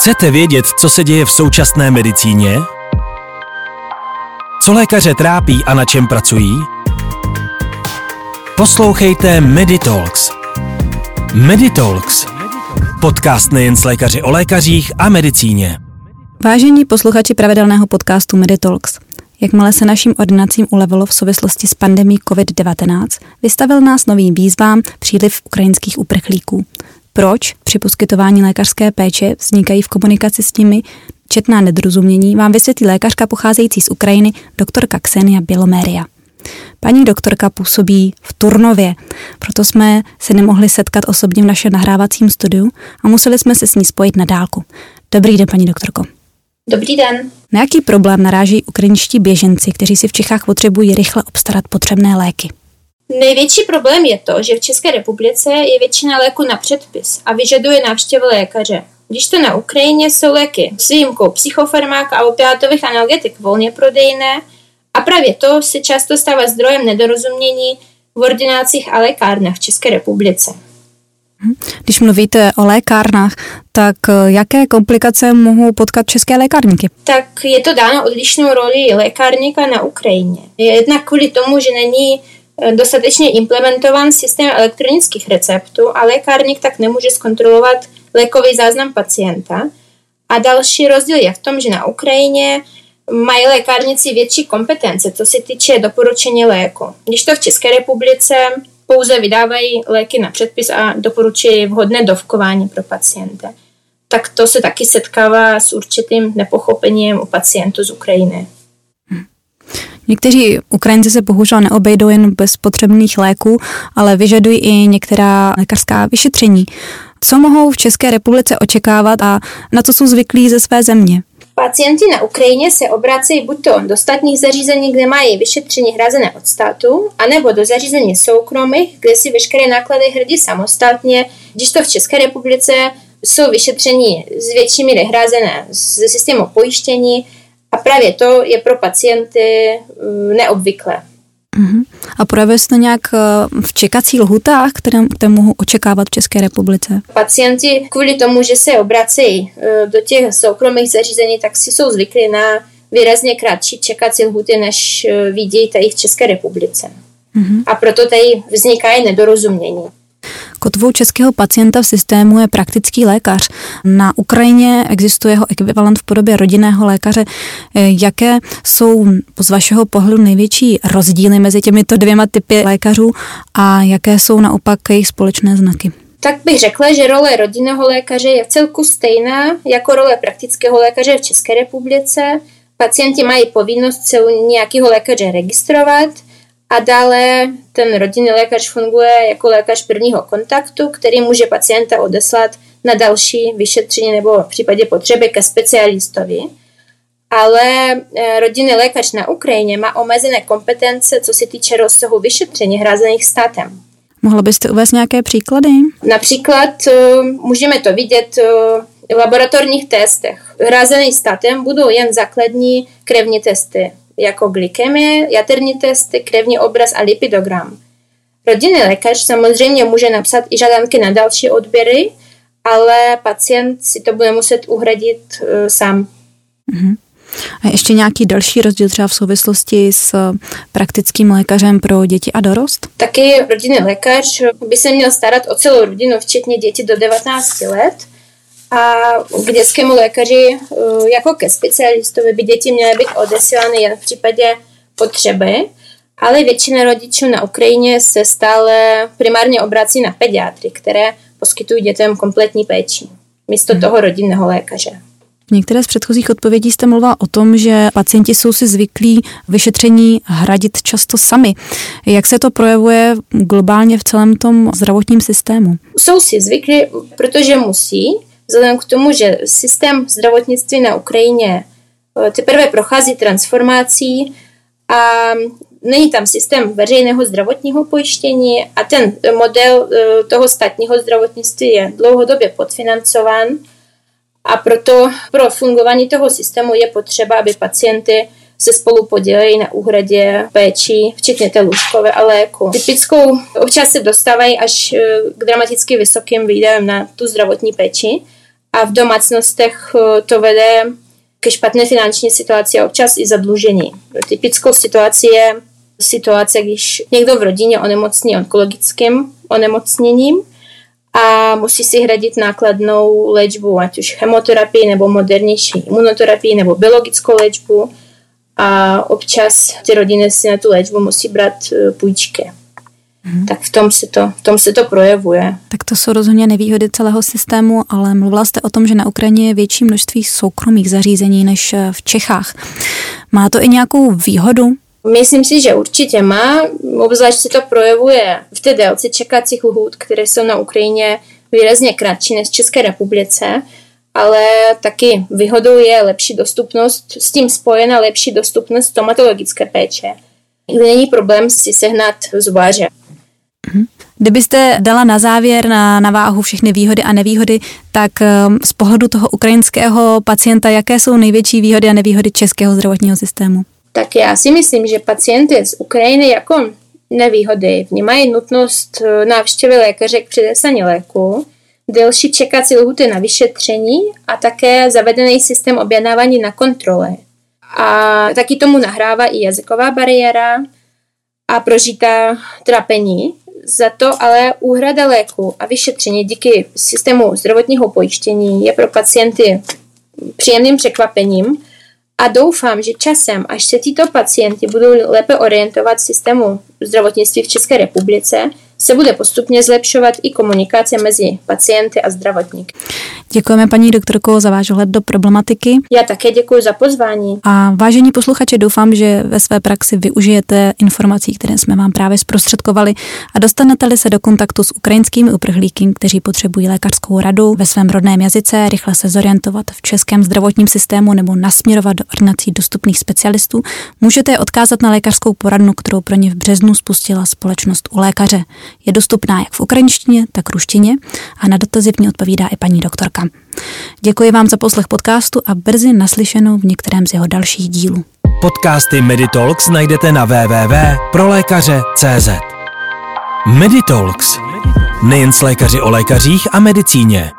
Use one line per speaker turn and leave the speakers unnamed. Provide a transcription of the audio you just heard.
Chcete vědět, co se děje v současné medicíně? Co lékaře trápí a na čem pracují? Poslouchejte Meditalks. Meditalks. Podcast nejen s lékaři o lékařích a medicíně.
Vážení posluchači pravidelného podcastu Meditalks, Jakmile se naším ordinacím ulevilo v souvislosti s pandemí COVID-19, vystavil nás novým výzvám příliv ukrajinských uprchlíků. Proč při poskytování lékařské péče vznikají v komunikaci s nimi četná nedorozumění, vám vysvětlí lékařka pocházející z Ukrajiny, doktorka Ksenia Běloméria. Paní doktorka působí v Turnově, proto jsme se nemohli setkat osobně v našem nahrávacím studiu a museli jsme se s ní spojit na dálku. Dobrý den, paní doktorko.
Dobrý den.
Na jaký problém naráží ukrajinští běženci, kteří si v Čechách potřebují rychle obstarat potřebné léky?
Největší problém je to, že v České republice je většina léku na předpis a vyžaduje návštěvu lékaře. Když to na Ukrajině jsou léky s výjimkou psychofarmák a opiátových analgetik volně prodejné a právě to se často stává zdrojem nedorozumění v ordinácích a lékárnách v České republice.
Mhm. Když mluvíte o lékárnách, tak eh, jaké komplikace mohou potkat české lékárníky?
Tak je to dáno odlišnou roli lékárníka na Ukrajině. Jednak kvůli tomu, že není dostatečně implementován systém elektronických receptů a lékárník tak nemůže zkontrolovat lékový záznam pacienta. A další rozdíl je v tom, že na Ukrajině mají lékárníci větší kompetence, co se týče doporučení léku. Když to v České republice pouze vydávají léky na předpis a doporučují vhodné dovkování pro pacienta. Tak to se taky setkává s určitým nepochopením u pacientů z Ukrajiny.
Někteří Ukrajinci se bohužel neobejdou jen bez potřebných léků, ale vyžadují i některá lékařská vyšetření. Co mohou v České republice očekávat a na co jsou zvyklí ze své země?
Pacienti na Ukrajině se obracejí buď to do státních zařízení, kde mají vyšetření hrazené od státu, anebo do zařízení soukromých, kde si veškeré náklady hradí samostatně, když to v České republice jsou vyšetření s větší míry hrazené ze systému pojištění právě to je pro pacienty mm, neobvyklé.
Uh-huh. A projevuje se to nějak eh, v čekací lhutách, které, které mohou očekávat v České republice?
Pacienti kvůli tomu, že se obracejí eh, do těch soukromých zařízení, tak si jsou zvyklí na výrazně kratší čekací lhuty, než eh, vidějí tady v České republice. Uh-huh. A proto tady vznikají nedorozumění.
Kotvou českého pacienta v systému je praktický lékař. Na Ukrajině existuje jeho ekvivalent v podobě rodinného lékaře. Eh, jaké jsou z vašeho pohledu největší rozdíly mezi těmito dvěma typy lékařů a jaké jsou naopak jejich společné znaky?
Tak bych řekla, že role rodinného lékaře je v celku stejná jako role praktického lékaře v České republice. Pacienti mají povinnost se u nějakého lékaře registrovat – a dále ten rodinný lékař funguje jako lékař prvního kontaktu, který může pacienta odeslat na další vyšetření nebo v případě potřeby ke specialistovi. Ale eh, rodinný lékař na Ukrajině má omezené kompetence, co se týče rozsahu vyšetření hrazených státem.
Mohla byste uvést nějaké příklady?
Například eh, můžeme to vidět eh, v laboratorních testech. Hrazený státem budou jen základní krevní testy jako glykemie, jaterní testy, krevní obraz a lipidogram. Rodinný lékař samozřejmě může napsat i žádanky na další odběry, ale pacient si to bude muset uhradit uh, sám.
Uh-huh. A ještě nějaký další rozdíl třeba v souvislosti s praktickým lékařem pro děti a dorost?
Taky rodinný lékař by se měl starat o celou rodinu, včetně dětí do 19 let a k dětskému lékaři eh, jako ke specialistovi by děti měly být odesílány jen v případě potřeby, ale většina rodičů na Ukrajině se stále primárně obrací na pediatry, které poskytují dětem kompletní péči místo hmm. toho rodinného lékaře.
V některé z předchozích odpovědí jste mluvila o tom, že pacienti jsou si zvyklí vyšetření hradit často sami. Jak se to projevuje globálně v celém tom zdravotním systému?
Jsou si zvyklí, protože musí, vzhledem k tomu, že systém zdravotnictví na Ukrajině eh, teprve prochází transformací a není tam systém veřejného zdravotního pojištění a ten model eh, toho státního zdravotnictví je dlouhodobě podfinancován a proto pro fungování toho systému je potřeba, aby pacienty se spolu podělili na úhradě péči, včetně té lůžkové a léku. Typickou občas se dostávají až eh, k dramaticky vysokým výdajům na tu zdravotní péči, a v domácnostech to vede ke špatné finanční situaci a občas i zadlužení. Typickou situací je situace, když někdo v rodině onemocní onkologickým onemocněním a musí si hradit nákladnou léčbu, ať už chemoterapii nebo modernější imunoterapii nebo biologickou léčbu a občas ty rodiny si na tu léčbu musí brát e, půjčky. Hmm. Tak v tom, se to, v tom se to projevuje.
Tak to jsou rozhodně nevýhody celého systému, ale mluvila jste o tom, že na Ukrajině je větší množství soukromých zařízení než e, v Čechách. Má to i nějakou výhodu?
Myslím si, že určitě má, obzvlášť se to projevuje v té délce čekacích lhůt, které jsou na Ukrajině výrazně kratší než v České republice, ale taky výhodou je lepší dostupnost, s tím spojena lepší dostupnost stomatologické péče, není problém si sehnat zubáře.
Mhm. Kdybyste dala na závěr na, na váhu všechny výhody a nevýhody, tak um, z pohledu toho ukrajinského pacienta, jaké jsou největší výhody a nevýhody českého zdravotního systému?
tak já si myslím, že pacienty z Ukrajiny jako nevýhody vnímají nutnost eh, návštěvy lékaře k předepsání léku, delší čekací lhuty na vyšetření a také zavedený systém objednávání na kontrole. A taky tomu nahrává i jazyková bariéra a prožitá trapení. Za to ale úhrada léku a vyšetření díky systému zdravotního pojištění je pro pacienty příjemným překvapením a doufám, že časem, až se tyto pacienti budou lépe orientovat v systému zdravotnictví v České republice, se bude postupně zlepšovat i komunikace mezi pacienty a zdravotníky.
Děkujeme paní doktorko za váš ohled do problematiky.
Já také děkuji za pozvání.
A vážení posluchači, doufám, že ve své praxi využijete informací, které jsme vám právě zprostředkovali a dostanete-li se do kontaktu s ukrajinskými uprchlíky, kteří potřebují lékařskou radu ve svém rodném jazyce, rychle se zorientovat v českém zdravotním systému nebo nasměrovat do ordinací dostupných specialistů, můžete je odkázat na lékařskou poradnu, kterou pro ně v březnu spustila společnost u lékaře. Je dostupná jak v ukrajinštině, tak ruštině a na dotazy v ní odpovídá i paní doktorka. Děkuji vám za poslech podcastu a brzy naslyšenou v některém z jeho dalších dílů.
Podcasty Meditalks najdete na www.prolékaře.cz Meditalks. Nejen s lékaři o lékařích a medicíně.